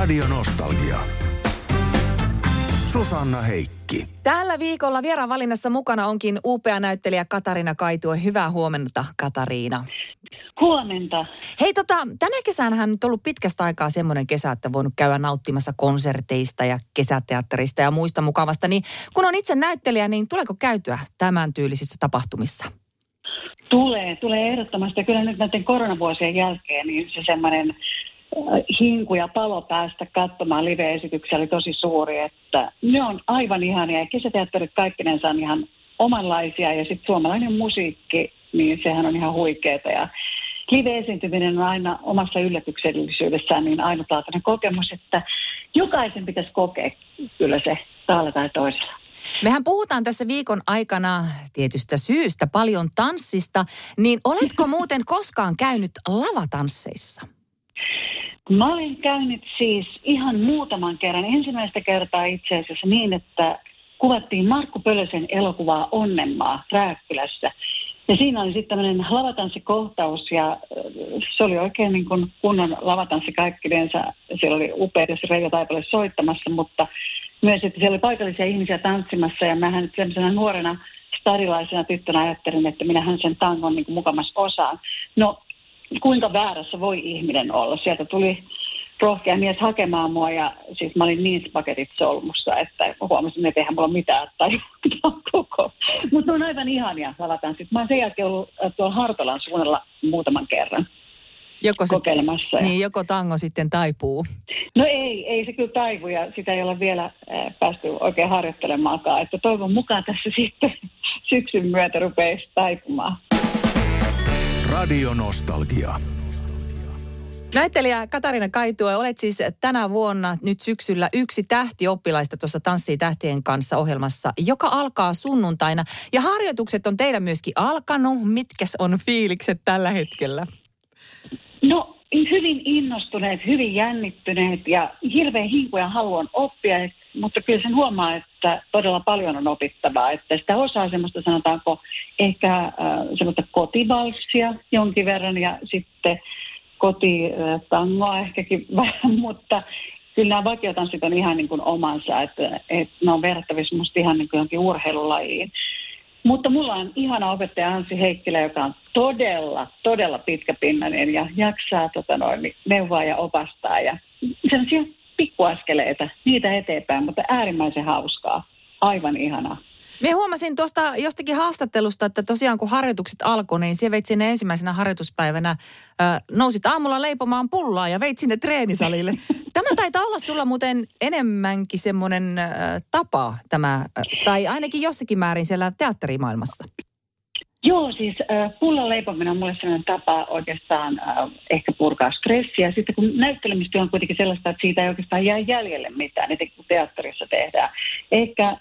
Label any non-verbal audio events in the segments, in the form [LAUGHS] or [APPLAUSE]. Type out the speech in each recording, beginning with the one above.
Radio Nostalgia. Susanna Heikki. Tällä viikolla vieraan valinnassa mukana onkin upea näyttelijä Katarina Kaitue. Hyvää huomenta, Katariina. Huomenta. Hei, tota, tänä kesänä on nyt ollut pitkästä aikaa semmoinen kesä, että voinut käydä nauttimassa konserteista ja kesäteatterista ja muista mukavasta. Niin kun on itse näyttelijä, niin tuleeko käytyä tämän tyylisissä tapahtumissa? Tulee, tulee ehdottomasti. Kyllä nyt näiden koronavuosien jälkeen niin se semmoinen hinku ja palo päästä katsomaan live-esityksiä oli tosi suuri, että ne on aivan ihania ja kesäteatterit kaikkinensa on ihan omanlaisia ja sitten suomalainen musiikki, niin sehän on ihan huikeeta ja live-esiintyminen on aina omassa yllätyksellisyydessään niin ainutlaatuinen kokemus, että jokaisen pitäisi kokea kyllä se taalla tai toisella. Mehän puhutaan tässä viikon aikana tietystä syystä paljon tanssista, niin oletko muuten koskaan käynyt lavatansseissa? Mä olen käynyt siis ihan muutaman kerran. Ensimmäistä kertaa itse asiassa niin, että kuvattiin Markku Pölösen elokuvaa Onnenmaa Rääkkylässä. Ja siinä oli sitten tämmöinen lavatanssikohtaus ja se oli oikein niin kuin kunnon lavatanssi kaikkinensa. Siellä oli upeita Reijo Taipale soittamassa, mutta myös, että siellä oli paikallisia ihmisiä tanssimassa ja mähän nyt sellaisena nuorena starilaisena tyttönä ajattelin, että minähän sen tangon niin mukamassa osaan. No kuinka väärässä voi ihminen olla. Sieltä tuli rohkea mies hakemaan mua ja siis mä olin niin paketit solmussa, että huomasin, että eihän mulla mitään tai [LAUGHS] koko. Mutta on aivan ihania lavataan. Sitten mä oon sen jälkeen ollut äh, tuolla Hartolan suunnalla muutaman kerran joko se, kokeilemassa. Niin, joko tango sitten taipuu? No ei, ei se kyllä taivu ja sitä ei ole vielä äh, päästy oikein harjoittelemaankaan. Että toivon mukaan tässä [LAUGHS] sitten syksyn myötä rupeaisi taipumaan. Radio Nostalgia. Näyttelijä Katarina Kaitue, olet siis tänä vuonna nyt syksyllä yksi tähtioppilaista tuossa Tanssii tähtien kanssa ohjelmassa, joka alkaa sunnuntaina. Ja harjoitukset on teillä myöskin alkanut. Mitkäs on fiilikset tällä hetkellä? No hyvin innostuneet, hyvin jännittyneet ja hirveän hinkuja haluan oppia, mutta kyllä sen huomaa, että todella paljon on opittavaa. Että sitä osaa semmoista sanotaanko ehkä äh, semmoista kotivalssia jonkin verran ja sitten kotitangoa ehkäkin [LAUGHS] vähän, mutta kyllä nämä vakiotanssit on ihan niin kuin omansa, että, että ne on verrattavissa musta ihan niin kuin urheilulajiin. Mutta mulla on ihana opettaja Ansi Heikkilä, joka on todella, todella pitkäpinnainen ja jaksaa tota noin, neuvoa ja opastaa. Ja sellaisia pikkuaskeleita, niitä eteenpäin, mutta äärimmäisen hauskaa. Aivan ihanaa. Me huomasin tuosta jostakin haastattelusta, että tosiaan kun harjoitukset alkoi, niin siellä veit sinne ensimmäisenä harjoituspäivänä, äh, nousit aamulla leipomaan pullaa ja veit sinne treenisalille. [LAUGHS] Tämä taitaa olla sulla muuten enemmänkin semmoinen äh, tapa tämä, äh, tai ainakin jossakin määrin siellä teatterimaailmassa. Joo, siis äh, pullan leipominen on mulle sellainen tapa oikeastaan äh, ehkä purkaa stressiä. Sitten kun näyttelemistyö on kuitenkin sellaista, että siitä ei oikeastaan jää jäljelle mitään, niin kuin teatterissa tehdään. Ehkä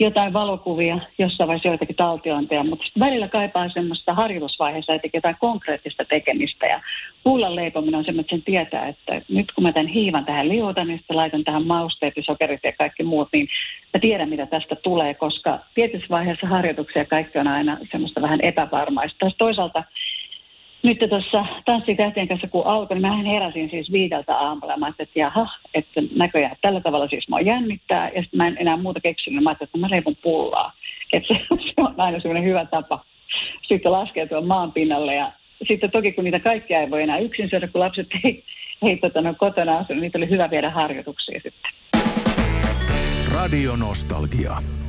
jotain valokuvia, jossain vaiheessa joitakin taltiointeja, mutta välillä kaipaa semmoista harjoitusvaiheessa, että jotain konkreettista tekemistä. Ja pullan leipominen on semmoinen, että sen tietää, että nyt kun mä tämän hiivan tähän liuotan, niin sitten laitan tähän mausteet ja sokerit ja kaikki muut, niin mä tiedän, mitä tästä tulee, koska tietyssä vaiheessa harjoituksia kaikki on aina semmoista vähän epävarmaista. Toisaalta nyt tuossa tanssitähtien kanssa kun alkoi, niin mä heräsin siis viideltä aamulla. Mä ajattelin, että jaha, että näköjään tällä tavalla siis mua jännittää. Ja sitten mä en enää muuta keksinyt. Mä ajattelin, että mä leivon pullaa. Että se, [LAUGHS] se on aina semmoinen hyvä tapa sitten laskeutua maan pinnalle. Ja sitten toki kun niitä kaikkia ei voi enää yksin syödä, kun lapset ei, ei tota, no, kotona asu, niin niitä oli hyvä viedä harjoituksia sitten. Radio Nostalgia.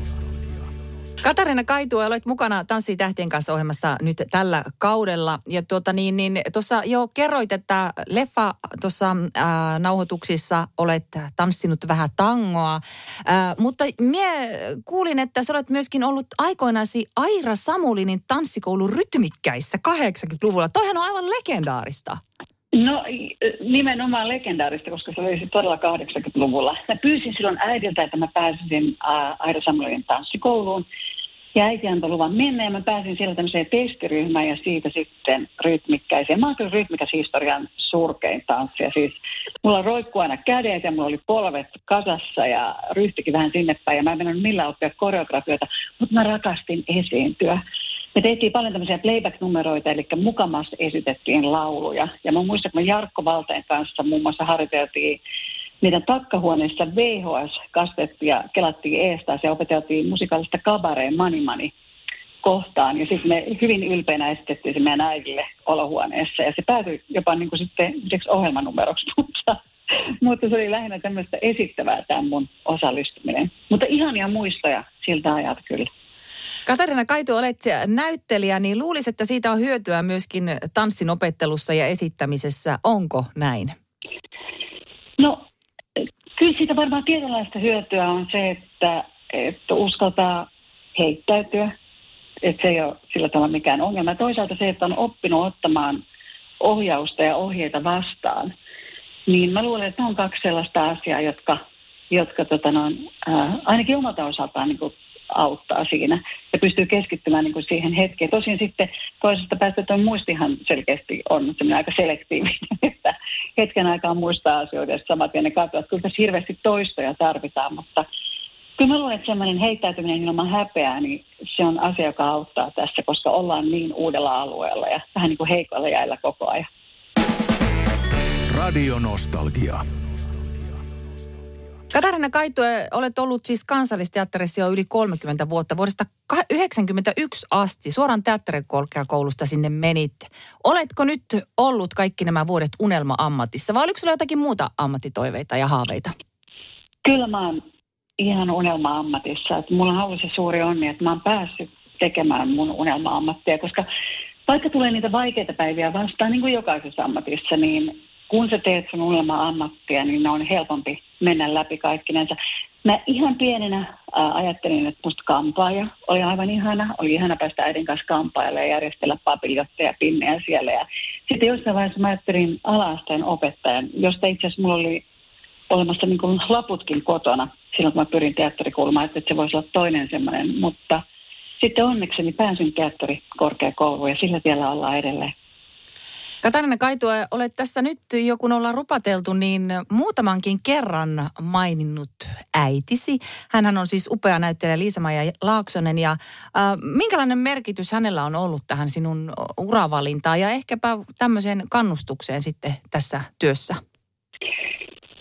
Katarina Kaitu, olet mukana Tanssii tähtien kanssa ohjelmassa nyt tällä kaudella. Ja tuota niin, niin tuossa jo kerroit, että leffa tuossa äh, nauhoituksissa olet tanssinut vähän tangoa. Äh, mutta mie kuulin, että sä olet myöskin ollut aikoinasi Aira Samulinin tanssikoulun rytmikkäissä 80-luvulla. Toihan on aivan legendaarista. No nimenomaan legendaarista, koska se oli todella 80-luvulla. Mä pyysin silloin äidiltä, että mä pääsisin Aira Samuelin tanssikouluun. Ja äiti antoi luvan mennä ja mä pääsin siellä tämmöiseen testiryhmään ja siitä sitten rytmikkäiseen. Mä oon kyllä rytmikäs historian surkein tanssia. Siis mulla roikkuu aina kädet ja mulla oli polvet kasassa ja ryhtikin vähän sinne päin. Ja mä en mennyt millään oppia koreografioita, mutta mä rakastin esiintyä. Me tehtiin paljon tämmöisiä playback-numeroita, eli mukamassa esitettiin lauluja. Ja mä muistan, että me Jarkko Valteen kanssa muun muassa harjoiteltiin meidän takkahuoneessa VHS kastettiin ja kelattiin eestä ja opeteltiin musikaalista kabareen Manimani kohtaan. Ja sitten me hyvin ylpeänä esitettiin se meidän äidille olohuoneessa. Ja se päätyi jopa niin kuin sitten ohjelmanumeroksi, [LAUGHS] mutta, mutta se oli lähinnä tämmöistä esittävää tämä mun osallistuminen. Mutta ihania muistoja siltä ajalta kyllä. Katarina Kaitu, olet näyttelijä, niin luulisin, että siitä on hyötyä myöskin tanssin opettelussa ja esittämisessä. Onko näin? No, kyllä siitä varmaan tietynlaista hyötyä on se, että, että uskaltaa heittäytyä. Että se ei ole sillä tavalla mikään ongelma. Toisaalta se, että on oppinut ottamaan ohjausta ja ohjeita vastaan, niin mä luulen, että on kaksi sellaista asiaa, jotka, jotka tota noin, ää, ainakin omalta osaltaan niin auttaa siinä ja pystyy keskittymään niin kuin siihen hetkeen. Tosin sitten toisesta päästä tuo muistihan selkeästi on aika selektiivinen, [LAUGHS] että hetken aikaa muistaa asioita ja samat ja ne katsotaan. Kyllä tässä hirveästi toistoja tarvitaan, mutta kyllä mä luulen, että semmoinen heittäytyminen ilman häpeää, niin se on asia, joka auttaa tässä, koska ollaan niin uudella alueella ja vähän niin kuin heikoilla jäillä koko ajan. Radio Nostalgia. Katarina Kaitu, olet ollut siis kansallisteatterissa jo yli 30 vuotta. Vuodesta 1991 asti suoraan teatterikorkeakoulusta sinne menit. Oletko nyt ollut kaikki nämä vuodet unelma-ammatissa vai oliko sinulla jotakin muuta ammattitoiveita ja haaveita? Kyllä mä oon ihan unelma-ammatissa. Että mulla on ollut se suuri onni, että mä oon päässyt tekemään mun unelma-ammattia, koska vaikka tulee niitä vaikeita päiviä vastaan, niin kuin jokaisessa ammatissa, niin kun sä teet sun unelma-ammattia, niin on helpompi mennä läpi kaikkinensa. Mä ihan pienenä ää, ajattelin, että musta kampaaja oli aivan ihana. Oli ihana päästä äidin kanssa kampaajalle ja järjestellä papiljotteja ja pinnejä siellä. Ja sitten jossain vaiheessa mä ajattelin alaasteen opettajan, josta itse asiassa mulla oli olemassa niin kuin laputkin kotona silloin, kun mä pyrin teatterikulmaan, että se voisi olla toinen semmoinen. Mutta sitten onnekseni pääsin teatterikorkeakouluun ja sillä tiellä ollaan edelleen. Katarina Kaitua, olet tässä nyt jo kun ollaan rupateltu, niin muutamankin kerran maininnut äitisi. Hänhän on siis upea näyttelijä Liisa-Maija Laaksonen ja äh, minkälainen merkitys hänellä on ollut tähän sinun uravalintaan ja ehkäpä tämmöiseen kannustukseen sitten tässä työssä?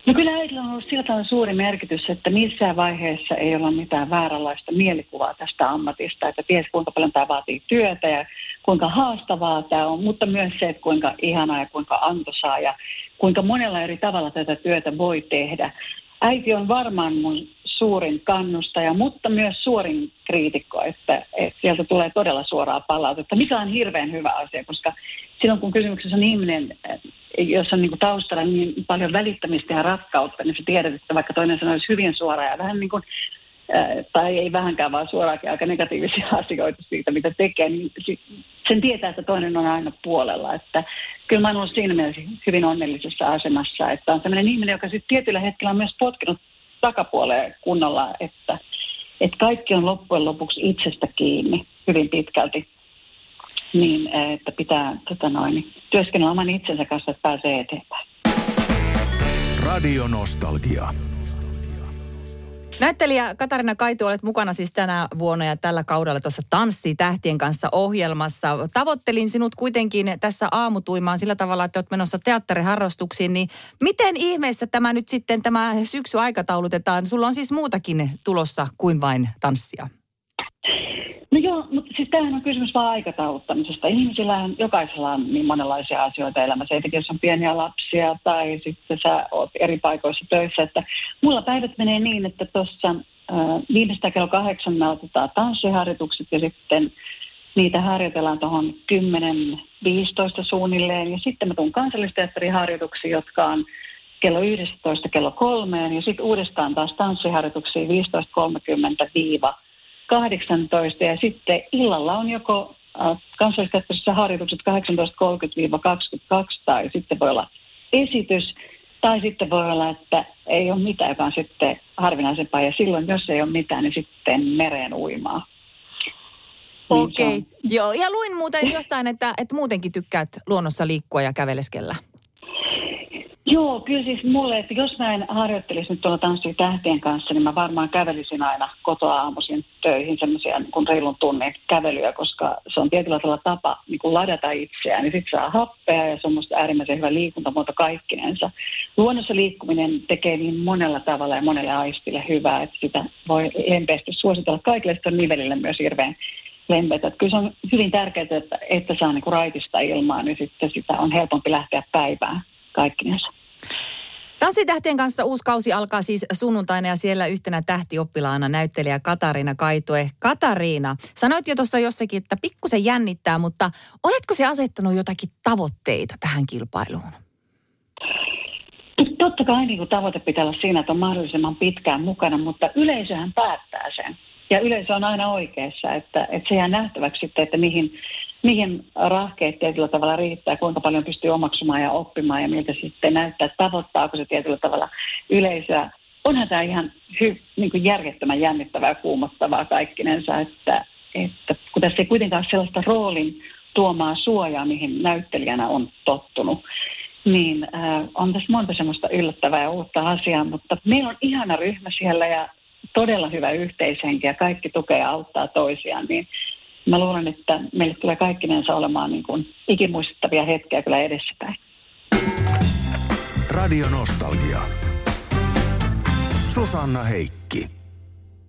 No kyllä äidillä on ollut sillä tavalla suuri merkitys, että missään vaiheessa ei ole mitään vääränlaista mielikuvaa tästä ammatista, että ties kuinka paljon tämä vaatii työtä ja kuinka haastavaa tämä on, mutta myös se, että kuinka ihanaa ja kuinka antoisaa ja kuinka monella eri tavalla tätä työtä voi tehdä. Äiti on varmaan mun suurin kannustaja, mutta myös suurin kriitikko, että, että sieltä tulee todella suoraa palautetta, mikä on hirveän hyvä asia, koska silloin kun kysymyksessä on ihminen, jos on niin kuin taustalla niin paljon välittämistä ja rakkautta, niin sä tiedät, että vaikka toinen sanoisi hyvin suoraan ja vähän niin kuin tai ei vähänkään, vaan suoraankin aika negatiivisia [LAUGHS] asioita siitä, mitä tekee, niin sen tietää, että toinen on aina puolella. Että kyllä mä olen ollut siinä mielessä hyvin onnellisessa asemassa, että on sellainen ihminen, joka sitten tietyllä hetkellä on myös potkinut takapuoleen kunnolla, että, että kaikki on loppujen lopuksi itsestä kiinni hyvin pitkälti. Niin, että pitää tota noin, työskennellä oman itsensä kanssa, että pääsee eteenpäin. Radio Nostalgia. Näyttelijä Katarina Kaitu, olet mukana siis tänä vuonna ja tällä kaudella tuossa Tanssi tähtien kanssa ohjelmassa. Tavoittelin sinut kuitenkin tässä aamutuimaan sillä tavalla, että olet menossa teatteriharrastuksiin, niin miten ihmeessä tämä nyt sitten tämä syksy aikataulutetaan? Sulla on siis muutakin tulossa kuin vain tanssia. No joo, mutta siis tämähän on kysymys vaan aikatauluttamisesta. Ihmisillä on, jokaisella on niin monenlaisia asioita elämässä, etenkin jos on pieniä lapsia tai sitten sä oot eri paikoissa töissä. Että mulla päivät menee niin, että tuossa äh, viimeistä kello kahdeksan me otetaan tanssiharjoitukset ja sitten niitä harjoitellaan tuohon 10-15 suunnilleen. Ja sitten mä tuun kansallisteatteriharjoituksiin, jotka on kello 11 kello kolmeen ja sitten uudestaan taas tanssiharjoituksiin 15.30 18 ja sitten illalla on joko kansallisteatterissa harjoitukset 18.30-22 tai sitten voi olla esitys tai sitten voi olla, että ei ole mitään, on sitten harvinaisempaa ja silloin jos ei ole mitään, niin sitten mereen uimaa. Okei, okay. joo. Ja luin muuten jostain, että, että muutenkin tykkäät luonnossa liikkua ja käveleskellä. Joo, kyllä siis mulle, että jos mä en harjoittelisi nyt tuolla Tanssii tähtien kanssa, niin mä varmaan kävelisin aina kotoa aamuisin töihin semmoisia niin reilun tunnin kävelyä, koska se on tietyllä tavalla tapa niin kuin ladata itseään. Niin sitten saa happea ja semmoista äärimmäisen hyvä liikuntamuoto kaikkinensa. Luonnossa liikkuminen tekee niin monella tavalla ja monelle aistille hyvää, että sitä voi lempeästi suositella kaikille. Sitten on nivelille myös hirveän lempeitä. Kyllä se on hyvin tärkeää, että, että saa niin kuin raitista ilmaa, niin sitten sitä on helpompi lähteä päivään kaikkinensa. Tanssitähtien kanssa uusi kausi alkaa siis sunnuntaina ja siellä yhtenä tähtioppilaana näyttelijä Katariina Kaitoe. Katariina, sanoit jo tuossa jossakin, että pikkusen jännittää, mutta oletko se asettanut jotakin tavoitteita tähän kilpailuun? Totta kai niin kuin tavoite pitää olla siinä, että on mahdollisimman pitkään mukana, mutta yleisöhän päättää sen. Ja yleisö on aina oikeassa, että, että se jää nähtäväksi sitten, että mihin, mihin rahkeet tietyllä tavalla riittää, kuinka paljon pystyy omaksumaan ja oppimaan ja miltä sitten näyttää, tavoittaako se tietyllä tavalla yleisöä. Onhan tämä ihan hy, niin kuin järjettömän jännittävää ja kuumottavaa kaikkinensa, että, että kun tässä ei kuitenkaan ole sellaista roolin tuomaa suojaa, mihin näyttelijänä on tottunut, niin äh, on tässä monta semmoista yllättävää ja uutta asiaa, mutta meillä on ihana ryhmä siellä ja todella hyvä yhteishenki ja kaikki tukee ja auttaa toisiaan, niin mä luulen, että meille tulee kaikkinensa olemaan niin kuin ikimuistettavia hetkiä kyllä edessäpäin. Radio Nostalgia. Susanna Heikki.